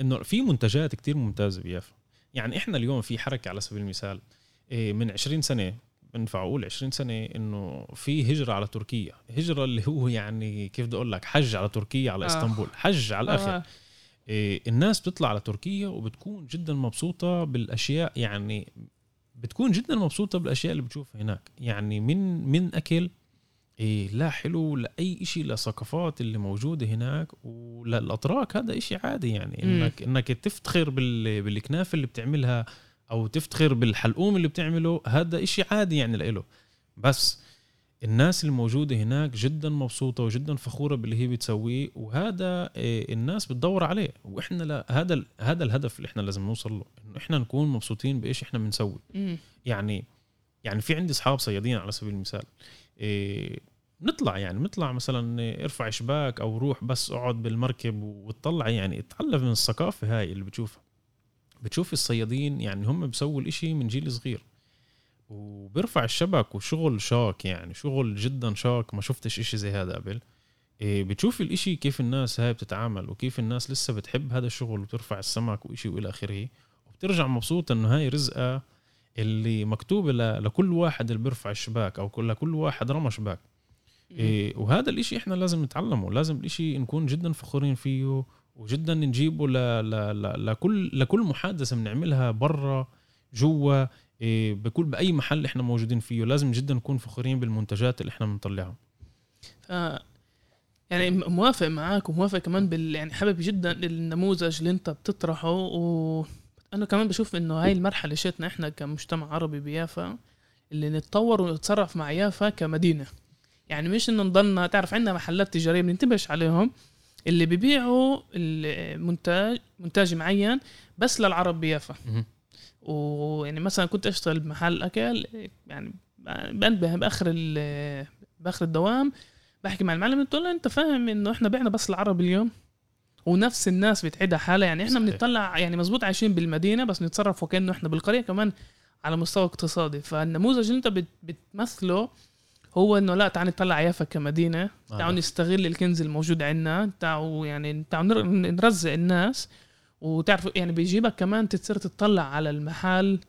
إنه في منتجات كتير ممتازة بيافا. يعني إحنا اليوم في حركة على سبيل المثال إيه من 20 سنة بنفع أقول 20 سنة إنه في هجرة على تركيا. هجرة اللي هو يعني كيف بدي أقول لك حج على تركيا على آه. إسطنبول. حج على الآخر. آه. إيه الناس بتطلع على تركيا وبتكون جدا مبسوطة بالأشياء يعني بتكون جدا مبسوطة بالأشياء اللي بتشوفها هناك. يعني من من أكل إيه لا حلو لاي شيء لثقافات اللي موجودة هناك وللاتراك هذا إشي عادي يعني. انك م. إنك تفتخر بال بالكنافة اللي بتعملها أو تفتخر بالحلقوم اللي بتعمله هذا إشي عادي يعني لإله. بس الناس الموجودة هناك جدا مبسوطة وجدا فخورة باللي هي بتسويه وهذا إيه، الناس بتدور عليه. وإحنا لا هذا هذا الهدف اللي إحنا لازم نوصل له إنه إحنا نكون مبسوطين بإيش إحنا بنسوي. يعني يعني في عندي أصحاب صيادين على سبيل المثال. نطلع يعني نطلع مثلا ارفع شباك أو روح بس اقعد بالمركب وتطلع يعني اتعلم من الثقافة هاي اللي بتشوفها. بتشوف الصيادين يعني هم بيسووا الإشي من جيل صغير. وبيرفع الشبك وشغل شاك يعني شغل جدا شاك ما شفتش إشي زي هذا قبل. إيه بتشوف الإشي كيف الناس هاي بتتعامل وكيف الناس لسه بتحب هذا الشغل وبترفع السمك وإشي وإلى آخره. وبترجع مبسوطه إنه هاي رزقة اللي مكتوبه لكل واحد اللي بيرفع الشباك أو لكل واحد رمى شباك. إيه وهذا الإشي إحنا لازم نتعلمه لازم الإشي نكون جدا فخورين فيه وجدا نجيبه ل... ل... ل... لكل لكل محادثة بنعملها برا جوا إيه بكل بأي محل إحنا موجودين فيه. لازم جدا نكون فخورين بالمنتجات اللي إحنا بنطلعها
ف يعني موافق معاك وموافق كمان بال يعني حابب جدا النموذج اللي أنت بتطرحه وأنا كمان بشوف إنه هاي المرحلة شتنا إحنا كمجتمع عربي بيافا اللي نتطور ونتصرف مع يافا كمدينة. يعني مش إنه نضلنا تعرف عندنا محلات تجارية بننتبهش عليهم اللي ببيعوا المنتج منتج معين بس للعرب بيافا. ويعني مثلا كنت أشتغل بمحل أكل يعني بنبه بآخر بآخر الدوام بحكي مع المعلم قلت له أنت فاهم إنه إحنا بعنا بس العرب اليوم؟ ونفس الناس بتعيدها حالها يعني إحنا بنطلع يعني مزبوط عايشين بالمدينة بس نتصرف وكأنه إحنا بالقرية كمان على مستوى اقتصادي. فالنموذج اللي أنت بتمثله هو إنه لا تعال نطلع يافا كمدينة تعالوا آه. نستغل الكنز الموجود عندنا تعالوا يعني تعالوا نرزق الناس وتعرف يعني بيجيبك كمان تصير تطلع على المحل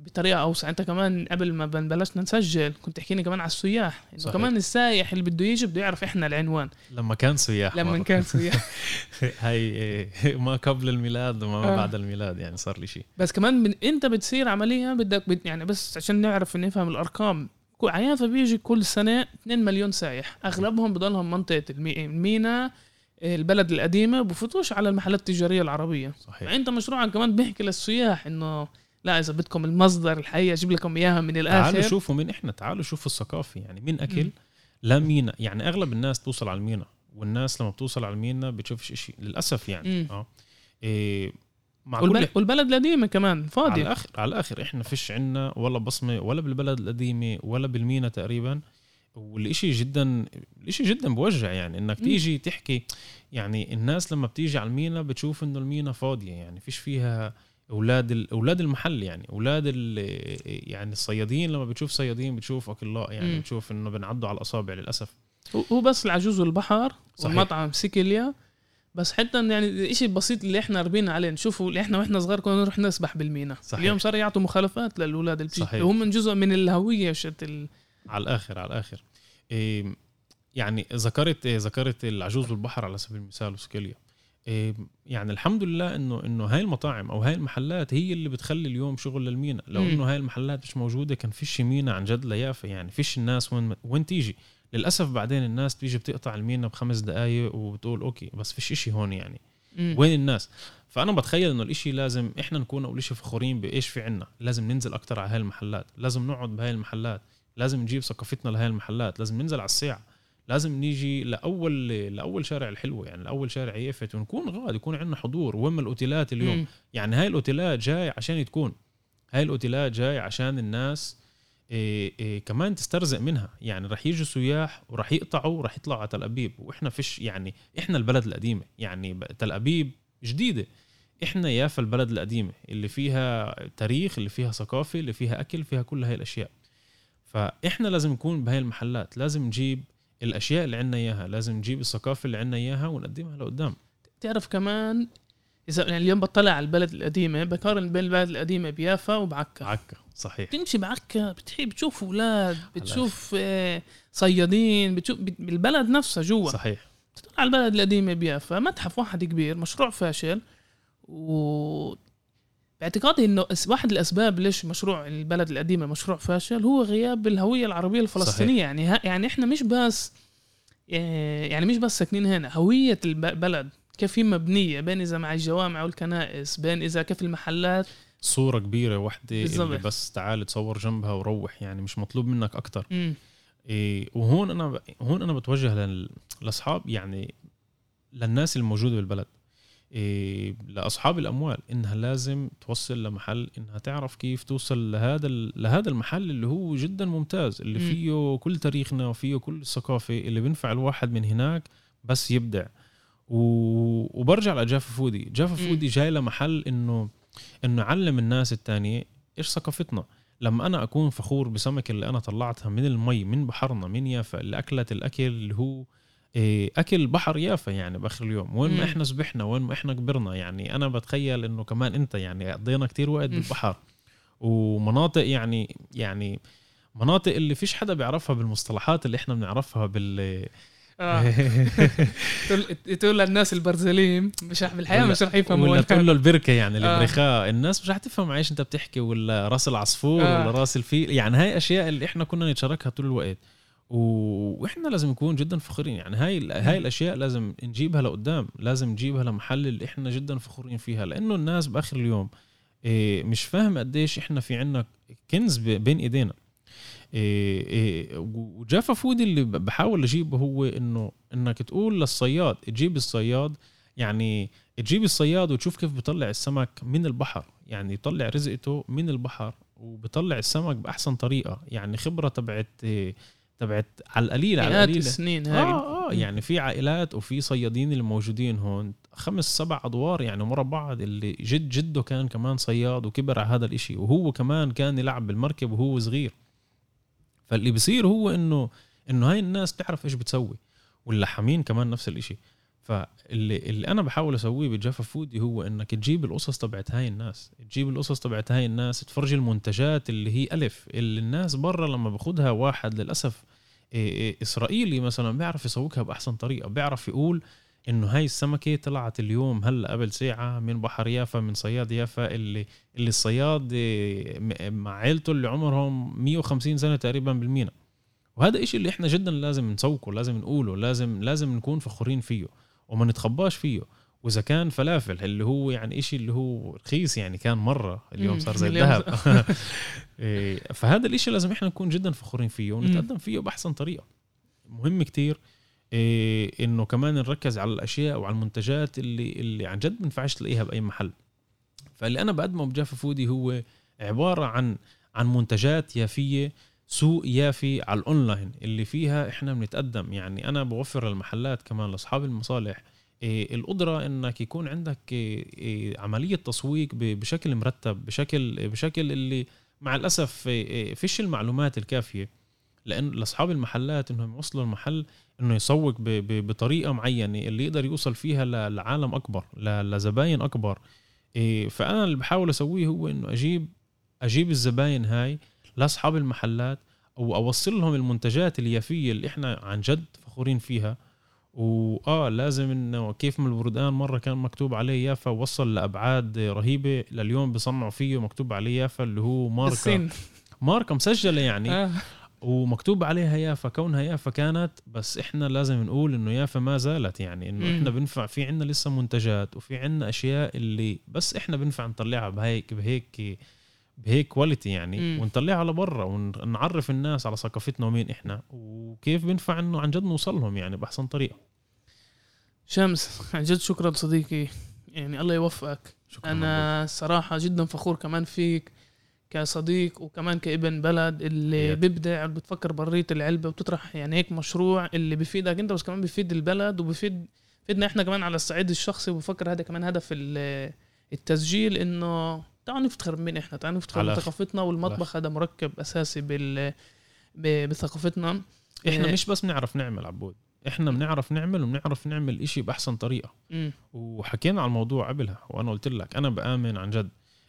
بطريقة أوسع. أنت كمان قبل ما بلشنا نسجل كنت تحكيني كمان على السياح. إنه صحيح. كمان السايح اللي بده يجي بده يعرف إحنا العنوان.
لما كان سياح
لما كان سياح.
هي ما قبل الميلاد وما آه. بعد الميلاد يعني صار لي شيء.
بس كمان من أنت بتصير عمليا بدك يعني بس عشان نعرف نفهم الأرقام. عيافة بيجي كل سنة 2 مليون سايح أغلبهم بضلهم منطقة المينا البلد القديمة بفوتوش على المحلات التجارية العربية. صحيح. فأنت مشروعك كمان بيحكي للسياح إنه لا إذا بدكم المصدر الحقيقة أجيب لكم إياها من الآخر.
تعالوا شوفوا مين إحنا تعالوا شوفوا الثقافة يعني مين أكل لا مينا يعني أغلب الناس توصل على المينا والناس لما بتوصل على المينا بتشوفش إشي للأسف يعني مم. آه. إيه
مع والبلد, كل والبلد القديمه كمان فاضيه
على الآخر على الآخر إحنا فيش عنا ولا بصمة ولا بالبلد القديمه ولا بالمينا تقريبا. والإشي جدا الإشي جدا بوجع يعني إنك تيجي تحكي يعني الناس لما بتيجي على المينا بتشوف إنه المينا فاضية يعني فيش فيها أولاد أولاد المحل يعني أولاد يعني الصيادين لما بتشوف صيادين بتشوف اكلاء يعني م. بتشوف إنه بنعدوا على الأصابع للأسف
هو بس العجوز والبحر صحيح. ومطعم سيكيليا بس حتى يعني الشيء البسيط اللي إحنا ربينا عليه نشوفه اللي إحنا وإحنا صغار كنا نروح نسبح بالمينا صحيح. اليوم صار يعطوا مخالفات للأولاد اللي صحيح. هم من جزء من الهوية شت ال...
على الآخر على الآخر إيه يعني ذكرت إيه ذكرت العجوز بالبحر على سبيل المثال وسكيليا إيه يعني الحمد لله إنه إنه هاي المطاعم أو هاي المحلات هي اللي بتخلي اليوم شغل للمينا. لو إنه هاي المحلات مش موجودة كان فيش مينا عن جد ليافة يعني فيش الناس وين وين تيجي. للأسف بعدين الناس بتيجي بتقطع المينا بخمس دقائق وبتقول okay بس فيش إشي هون يعني. مم. وين الناس؟ فأنا بتخيل إنه الإشي لازم إحنا نكون أول شيء فخورين بإيش في عنا. لازم ننزل أكتر على هاي المحلات. لازم نقعد بهاي المحلات. لازم نجيب ثقافتنا لهاي المحلات. لازم ننزل على الساعة. لازم نيجي لاول لأول شارع الحلوه يعني لأول شارع يافت ونكون غاد يكون عندنا حضور. وين الأوتيلات اليوم؟ مم. يعني هاي الأوتيلات جاي عشان تكون. هاي الأوتيلات جاي عشان الناس إيه إيه كمان تسترزق منها. يعني رح يجوا سياح ورح يقطعوا ورح يطلعوا على تل أبيب. وإحنا فيش يعني إحنا البلد القديمة. يعني تل أبيب جديدة. إحنا يافا البلد القديمة اللي فيها تاريخ اللي فيها ثقافة اللي فيها أكل فيها كل هاي الأشياء. فإحنا لازم نكون بهاي المحلات. لازم نجيب الأشياء اللي عنا إياها. لازم نجيب الثقافة اللي عنا إياها ونقدمها لقدام.
تعرف كمان إذا يعني اليوم بطلع على البلد القديمة بقارن بين البلد القديمة بيافا وبعكا.
عكا صحيح.
تمشي بعكا بتشوف أولاد بتشوف آه، صيادين بتشوف بالبلد نفسها جوا.
صحيح.
تطلع على البلد القديمة بيافا متحف واحد كبير مشروع فاشل و باعتقادي إنه واحد الأسباب ليش مشروع البلد القديمة مشروع فاشل هو غياب الهوية العربية الفلسطينية. صحيح. يعني يعني إحنا مش بس آه، يعني مش بس ساكنين هنا. هوية البلد كيف هي مبنية بين إذا مع الجوامع والكنائس بين إذا كيف المحلات.
صورة كبيرة وحدة اللي بس تعال تصور جنبها وروح يعني مش مطلوب منك أكتر. إيه وهون أنا هون أنا بتوجه للأصحاب يعني للناس الموجودة بالبلد. لأصحاب الأموال إنها لازم توصل لمحل إنها تعرف كيف توصل لهذا لهذا المحل اللي هو جدا ممتاز اللي فيه كل تاريخنا وفيه كل الثقافة اللي بينفع الواحد من هناك بس يبدع. و... وبرجع ل Jaffa Foodie. Jaffa Foodie جاي لمحل إنه إنه علم الناس التانية إيش ثقافتنا. لما أنا أكون فخور بسمك اللي أنا طلعتها من المي من بحرنا من يافا اللي أكلت الأكل اللي هو إيه، أكل بحر يافا يعني بآخر اليوم وين. ما إحنا سبحنا وين ما إحنا كبرنا يعني أنا بتخيل إنه كمان أنت يعني قضينا كتير وقت. بالبحر ومناطق يعني يعني مناطق اللي فيش حدا بيعرفها بالمصطلحات اللي إحنا بنعرفها بال
آه. تقول للناس البرزليم مش رح
بالحياة
مش رح يفهموا
ولا تقول له البركة يعني
آه.
البريخاء الناس مش رح تفهم إيش أنت بتحكي ولا رأس العصفور
آه.
ولا رأس الفيل يعني هاي أشياء اللي إحنا كنا نتشاركها طول الوقت وإحنا لازم نكون جدا فخورين. يعني هاي هاي الأشياء لازم نجيبها لقدام لازم نجيبها لمحل اللي إحنا جدا فخورين فيها. لأنه الناس بآخر اليوم إيه، مش فاهم قديش إحنا في عنا كنز بين إيدينا. إيه، إيه، وجافا فودي اللي بحاول أجيبه هو إنه إنك تقول للصياد تجيب الصياد. يعني تجيب الصياد وتشوف كيف بيطلع السمك من البحر. يعني يطلع رزقته من البحر وبيطلع السمك بأحسن طريقة. يعني خبرة تبعت تبعت على القليل على
مئات
القليل
السنين هاي.
آه آه يعني في عائلات وفي صيادين اللي موجودين هون. خمس سبع أدوار يعني ورا بعض اللي جد جده كان كمان صياد وكبر على هذا الإشي وهو كمان كان يلعب بالمركب وهو صغير. فاللي بصير هو إنه إنه هاي الناس تعرف إيش بتسوي. واللحامين كمان نفس الإشي. فاللي اللي أنا بحاول أسويه ب Jaffa Foodie هو إنك تجيب القصص تبعت هاي الناس. تجيب القصص تبعت هاي الناس تفرجي المنتجات اللي هي ألف اللي الناس برا لما باخدها واحد للأسف إسرائيلي مثلا بيعرف يسوقها بأحسن طريقة بيعرف يقول إنه هاي السمكة طلعت اليوم هلأ قبل ساعة من بحر يافا من صياد يافا اللي اللي الصياد مع عيلته اللي عمرهم 150 سنة تقريبا بالمينا. وهذا إشي اللي إحنا جدا لازم نسوقه لازم نقوله لازم لازم نكون فخورين فيه. وما نتخباش فيه. وإذا كان فلافل اللي هو يعني إشي اللي هو رخيص يعني كان مرة اليوم. صار زي الذهب. إيه، فهذا الإشي لازم إحنا نكون جدا فخورين فيه ونتقدم فيه بأحسن طريقة. مهم كتير إيه إنه كمان نركز على الأشياء وعلى المنتجات اللي اللي عن جد بنفعش تلاقيها بأي محل. فاللي أنا بقدمه ب Jaffa Foodie هو عبارة عن عن منتجات يافية سوق يافي على الأونلاين اللي فيها إحنا بنتقدم. يعني أنا بوفر المحلات كمان لأصحاب المصالح. إيه القدرة إنك يكون عندك إيه إيه عملية تسويق بشكل مرتب بشكل بشكل اللي مع الأسف إيه إيه فيش المعلومات الكافية. لأن لأصحاب المحلات إنهم يوصلوا المحل إنه يسوق بطريقة معينة اللي يقدر يوصل فيها لعالم أكبر لزباين أكبر. إيه فأنا اللي بحاول أسويه هو إنه أجيب أجيب الزباين هاي لاصحاب المحلات أو أوصل لهم المنتجات اليافية اللي إحنا عن جد فخورين فيها وآه لازم إنه كيف من البردان مرة كان مكتوب عليه يافا وصل لأبعاد رهيبة لليوم بصنعوا فيه مكتوب عليه يافا اللي هو ماركة
الصين
ماركة مسجلة يعني
آه.
ومكتوب عليها يافا كونها يافا كانت بس إحنا لازم نقول إنه يافا ما زالت يعني
إنه.
إحنا بنفع في عنا لسه منتجات وفي عنا أشياء اللي بس إحنا بنفع نطلعها بهيك بهيك بهيك كواليتي يعني
مم.
ونطلعها لبرا ونعرف الناس على ثقافتنا ومين إحنا. وكيف بنفع إنه عن جد نوصلهم يعني بأحسن طريقة.
شمس عن جد شكرا صديقي. يعني الله يوفقك.
شكرا
أنا الصراحه جدا فخور كمان فيك كصديق وكمان كابن بلد اللي
إيه.
بيبدع اللي بتفكر برية العلبة وبتطرح يعني هيك مشروع اللي بيفيدك أنت بس كمان بيفيد البلد وبيفيد بيفيدنا إحنا كمان على الصعيد الشخصي وبفكر هذا كمان هدف ال- التسجيل إنه تعالوا نفتخر بمين إحنا؟ تعالوا نفتخر بثقافتنا والمطبخ هذا مركب أساسي بال بثقافتنا.
إحنا
إيه.
مش بس بنعرف نعمل عبود إحنا بنعرف نعمل وبنعرف نعمل إشي بأحسن طريقة.
مم.
وحكينا على الموضوع قبلها وأنا قلت لك أنا بآمن عن جد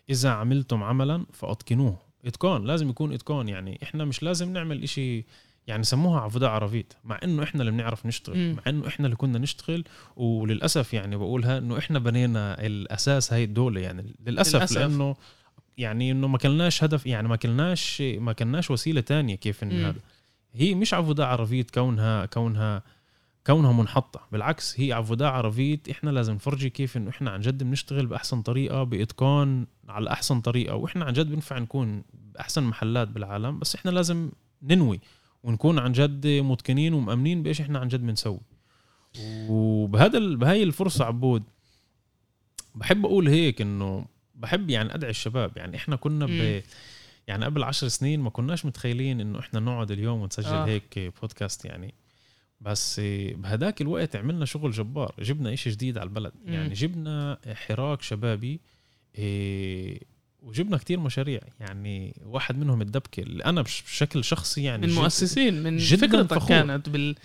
إذا عملتم عملا فأتقنوه. إتقان لازم يكون إتقان. يعني إحنا مش لازم نعمل إشي يعني سموها عفودة عربيت مع إنه إحنا اللي بنعرف نشتغل. مع إنه إحنا اللي كنا نشتغل وللأسف يعني بقولها إنه إحنا بنينا الأساس هاي الدولة يعني
للأسف,
للأسف. لأنه يعني إنه ما كلناش هدف يعني ما كلناش ما كلناش وسيلة تانية كيف. ان هذا هي مش عفودة عربيت كونها كونها كونها منحطة بالعكس هي عفودة عربيت إحنا لازم نفرجي كيف إنه إحنا عن جد بنشتغل بأحسن طريقة بإتقان على أحسن طريقة وإحنا عن جد بنفع نكون بأحسن محلات بالعالم بس إحنا لازم ننوي ونكون عن جد متقنين ومأمنين بإيش إحنا عن جد بنسوي وبهذا ال- بهاي الفرصة عبود بحب أقول هيك إنه بحب يعني أدعي الشباب يعني إحنا كنا ب. يعني قبل عشر سنين ما كناش متخيلين إنه إحنا نقعد اليوم ونسجل
آه.
هيك بودكاست يعني بس بهداك الوقت عملنا شغل جبار جبنا إشي جديد على البلد
مم.
يعني جبنا حراك شبابي إيه وجبنا كتير مشاريع. يعني واحد منهم الدبكة اللي أنا بش- بشكل شخصي يعني
من مؤسسين من فكرتك
فخور.
كانت بال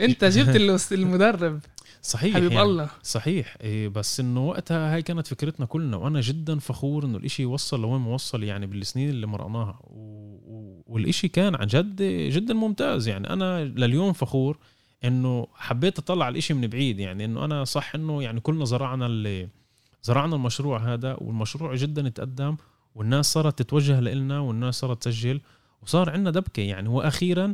أنت جبت المدرب.
صحيح
حبيب يعني. الله.
صحيح. إيه بس إنه وقتها هاي كانت فكرتنا كلنا وأنا جدا فخور إنه الإشي وصل لوين وصل يعني بالسنين اللي مرقناها. و... والإشي كان عن جد جدا ممتاز. يعني أنا لليوم فخور إنه حبيت أطلع على الإشي من بعيد. يعني إنه أنا صح إنه يعني كلنا زرعنا اللي زرعنا المشروع هذا والمشروع جدا تقدم والناس صارت تتوجه لنا والناس صارت تسجل وصار عندنا دبكة يعني. وأخيرا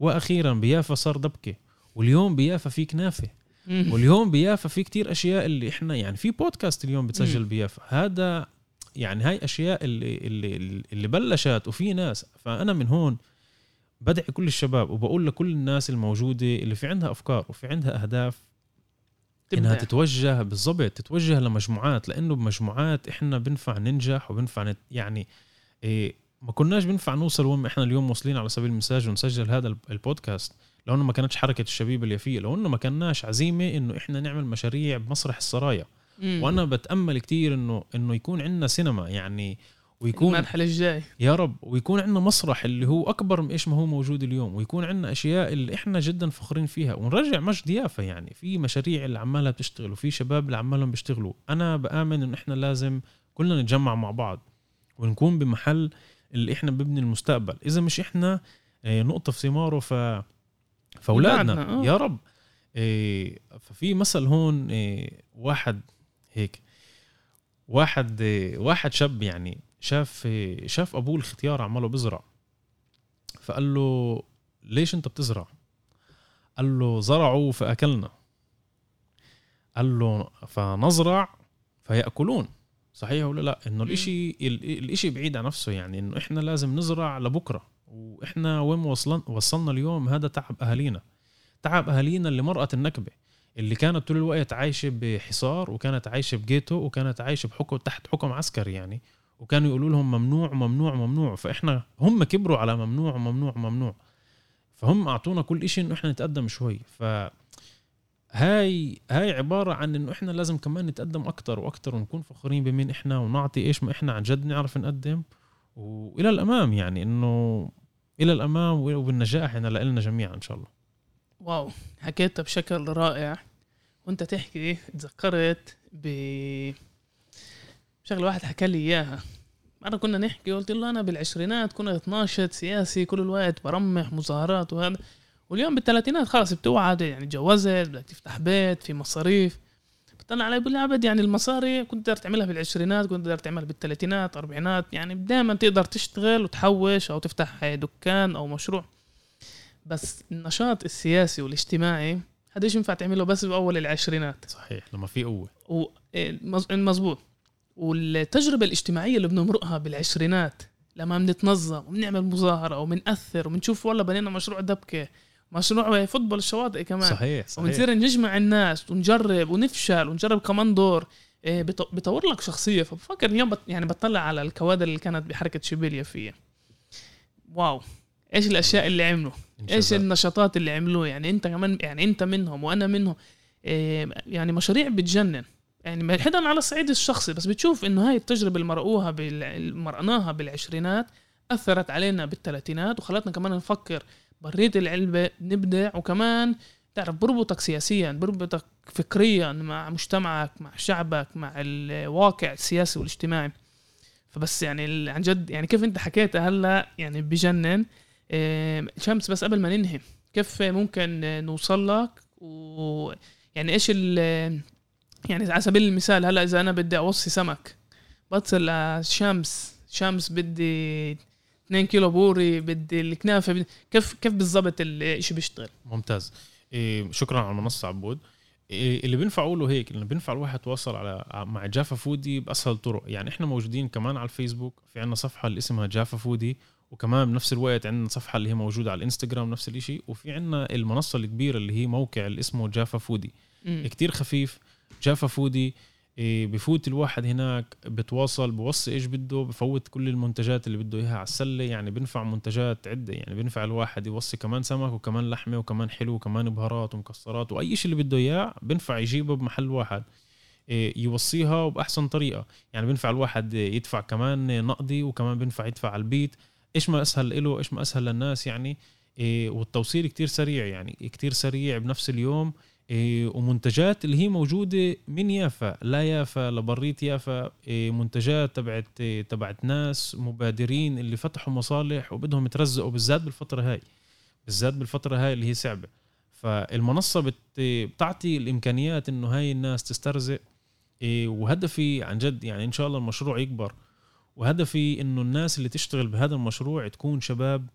وأخيرا بيافا صار دبكة واليوم بيافا في كنافه واليوم بيافا في كتير أشياء اللي إحنا يعني في بودكاست اليوم بتسجل بيافا. هذا يعني هاي أشياء اللي اللي اللي بلشت وفي ناس. فأنا من هون بدعي كل الشباب وبقول لكل الناس الموجودة اللي في عندها أفكار وفي عندها أهداف. إنها تتوجه بالضبط تتوجه لمجموعات لأنه بمجموعات إحنا بنفع ننجح وبنفع نت يعني إيه ما كناش بنفع نوصل وين إحنا اليوم واصلين على سبيل المثال ونسجل هذا البودكاست. لو إنه ما كانتش حركة الشبيبه اليافية لو إنه ما كناش عزيمة إنه إحنا نعمل مشاريع بمسرح السرايا. وأنا بتأمل كتير إنه إنه يكون عندنا سينما يعني ويكون
المرحله الجاي.
يا رب. ويكون عندنا مسرح اللي هو أكبر من إيش ما هو موجود اليوم. ويكون عندنا أشياء اللي إحنا جدا فخورين فيها. ونرجع مجد يافا يعني. في مشاريع اللي عمالها بتشتغل وفي شباب اللي عمالهم بيشتغلوا. أنا بآمن انه إحنا لازم كلنا نتجمع مع بعض ونكون بمحل اللي إحنا ببني المستقبل. إذا مش إحنا آه، نقطه في ثماره ف فأولادنا. آه. يا رب. إيه ففي مثل هون واحد هيك. واحد واحد شاب يعني شاف شاف أبوه الختيار عماله بزرع. فقال له ليش أنت بتزرع؟ قال له زرعوا فأكلنا. قال له فنزرع فيأكلون. صحيح ولا لا؟ إنه الاشي الإشي بعيد عن نفسه يعني إنه إحنا لازم نزرع لبكرة. وإحنا وين وصلنا وصلنا اليوم؟ هذا تعب أهالينا. تعب أهالينا اللي مرقت النكبة اللي كانت طول الوقت عايشة بحصار وكانت عايشة بجيتو وكانت عايشة بحكم تحت حكم عسكري يعني. وكانوا يقولوا لهم ممنوع ممنوع ممنوع. فإحنا هم كبروا على ممنوع ممنوع ممنوع. فهم أعطونا كل شيء إنه إحنا نتقدم شوي. ف هاي هاي عبارة عن إنه إحنا لازم كمان نتقدم أكتر وأكتر ونكون فخورين بمين إحنا ونعطي إيش ما إحنا عن جد نعرف نقدم. وإلى الأمام يعني إنه إلى الأمام وبالنجاح هنا لنا جميعا إن شاء الله.
واو. حكيتها بشكل رائع. وأنت تحكي تذكرت ب شغله واحد حكى لي إياها. مرة كنا نحكي قلت له أنا بالعشرينات كنت 12 سياسي كل الوقت برمح مظاهرات وهذا. واليوم بالثلاثينات خلاص بتوعد يعني تجوزت بدك تفتح بيت في مصاريف. بطلع علي بقول لي عبد يعني المصاري كنت تقدر تعملها بالعشرينات كنت تقدر تعملها بالثلاثينات أربعينات. يعني دائما تقدر تشتغل وتحوش أو تفتح دكان أو مشروع. بس النشاط السياسي والاجتماعي هذا إيش ينفع تعمله بس بأول العشرينات؟
صحيح لما في قوة.
و... إيه، مزبوط والتجربة الاجتماعية اللي بنمرقها بالعشرينات لما بنتنظم وبنعمل مظاهرة وبنأثر وبنشوف والله بنينا مشروع دبكة مشروع فوتبول الشواطئ كمان.
صحيح صحيح.
ونصير نجمع الناس ونجرب ونفشل ونجرب كمان دور. إيه، بطور لك شخصية. فبفكر اليوم بت يعني بطلع على الكوادر اللي كانت بحركة شبيليا فيها واو. إيش الأشياء اللي عملوا؟ إيش النشاطات اللي عملوه؟ يعني أنت كمان يعني أنت منهم وأنا منهم. إيه يعني مشاريع بتجنن. يعني بعيدا على الصعيد الشخصي بس بتشوف إنه هاي التجربة اللي مرقوها مرقناها بالعشرينات أثرت علينا بالثلاثينات وخلتنا كمان نفكر بريت العلبة نبدع وكمان تعرف بربطك سياسيا بربطك فكريا مع مجتمعك مع شعبك مع الواقع السياسي والاجتماعي. فبس يعني عن جد يعني كيف أنت حكيتها هلأ يعني بجنن. شمس بس قبل ما ننهي كيف ممكن نوصل لك؟ و يعني إيش ال يعني على سبيل المثال هلأ إذا أنا بدي أوصي سمك بتصل لشمس شمس بدي 2 كيلو بوري بدي الكنافة بدي كيف كيف بالضبط الشيء بيشتغل؟
ممتاز. إيه شكرا على المنصة عبود. إيه اللي بينفع أقوله هيك اللي بينفع الواحد يتواصل على مع Jaffa Foodie بأسهل طرق. يعني إحنا موجودين كمان على الفيسبوك في عندنا صفحة اللي اسمها Jaffa Foodie وكمان بنفس الوقت عندنا صفحة اللي هي موجودة على الإنستغرام نفس الشيء وفي عندنا المنصة الكبيرة اللي هي موقع اللي اسمه Jaffa Foodie. كتير خفيف جافا فودي إيه، بفوت الواحد هناك بتواصل بوصي إيش بده بفوت كل المنتجات اللي بده إياها على السلة يعني بنفع منتجات عدة يعني بنفع الواحد يوصي كمان سمك وكمان لحمة وكمان حلو وكمان بهارات ومكسرات وأي شيء اللي بده إياه بنفع يجيبه بمحل واحد إيه، يوصيها وباحسن طريقة يعني بنفع الواحد يدفع كمان نقدي وكمان بنفع يدفع على البيت إيش ما أسهل له إيش ما أسهل للناس يعني إيه والتوصيل كتير سريع يعني كتير سريع بنفس اليوم ومنتجات اللي هي موجودة من يافا لا يافا لبريت يافا إيه منتجات تبعت إيه تبعت ناس مبادرين اللي فتحوا مصالح وبدهم يترزقوا بالذات بالفترة هاي بالذات بالفترة هاي اللي هي صعبة. فالمنصة بت بتعطي الإمكانيات إنه هاي الناس تسترزق إيه وهدفي عن جد يعني إن شاء الله المشروع يكبر. وهدفي إنه الناس اللي تشتغل بهذا المشروع تكون شباب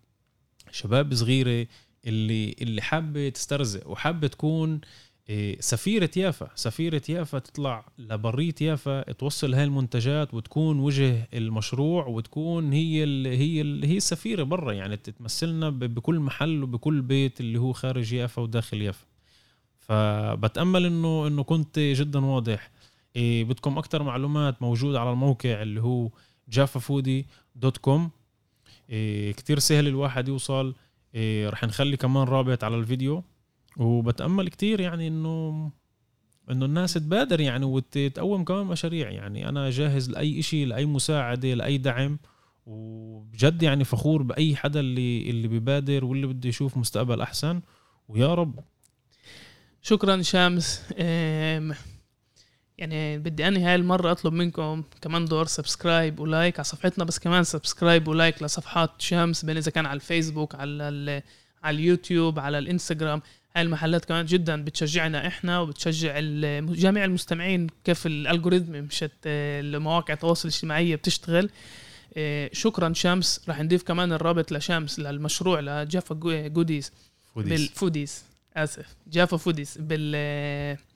شباب صغيرة اللي اللي حابة تسترزق وحابة تكون إيه، سفيرة يافا. سفيرة يافا تطلع لبرية يافا توصل هاي المنتجات وتكون وجه المشروع وتكون هي ال هي ال هي السفيرة برا. يعني تتمثلنا بكل محل وبكل بيت اللي هو خارج يافا وداخل يافا. فبتأمل إنه إنه كنت جدا واضح. إيه بدكم أكثر معلومات موجود على الموقع اللي هو Jaffa Foodie dot com. إيه سهل الواحد يوصل. إيه رح نخلي كمان رابط على الفيديو. وبتأمل كتير يعني إنه إنه الناس تبادر يعني وتقوم كمان مشاريع. يعني أنا جاهز لأي إشي لأي مساعدة لأي دعم. وبجد يعني فخور بأي حدا اللي اللي بيبادر واللي بده يشوف مستقبل أحسن. ويا رب.
شكرا شامس يعني بدي أنهي هاي المرة أطلب منكم كمان دور subscribe و like على صفحتنا بس كمان subscribe و like لصفحات شمس بين إذا كان على الفيسبوك على على اليوتيوب على الإنستغرام. هاي المحلات كمان جدا بتشجعنا إحنا وبتشجع جميع المستمعين كيف ال algorithm مشت المواقع التواصل الاجتماعيه بتشتغل. آه، شكرا شمس. راح نضيف كمان الرابط لشمس للمشروع ل Jaffa Goodies. Foodies. بال Foodies آسف. Jaffa Foodies. بال بال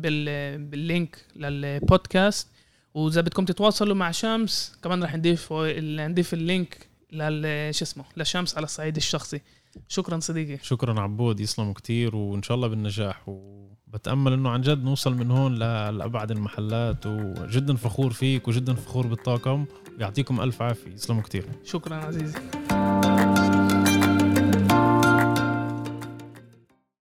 بال link للبودكاست. وإذا بدكم تتواصلوا مع شمس كمان راح نضيف نضيف ال link لل شو اسمه لشمس على الصعيد الشخصي. شكرا صديقي.
شكرا عبود يسلموا كتير وإن شاء الله بالنجاح. وبتأمل إنه عن جد نوصل من هون لأبعد المحلات. وجدا فخور فيك وجدا فخور بالطاقم. يعطيكم ألف عافية. يسلموا كتير.
شكرا عزيزي.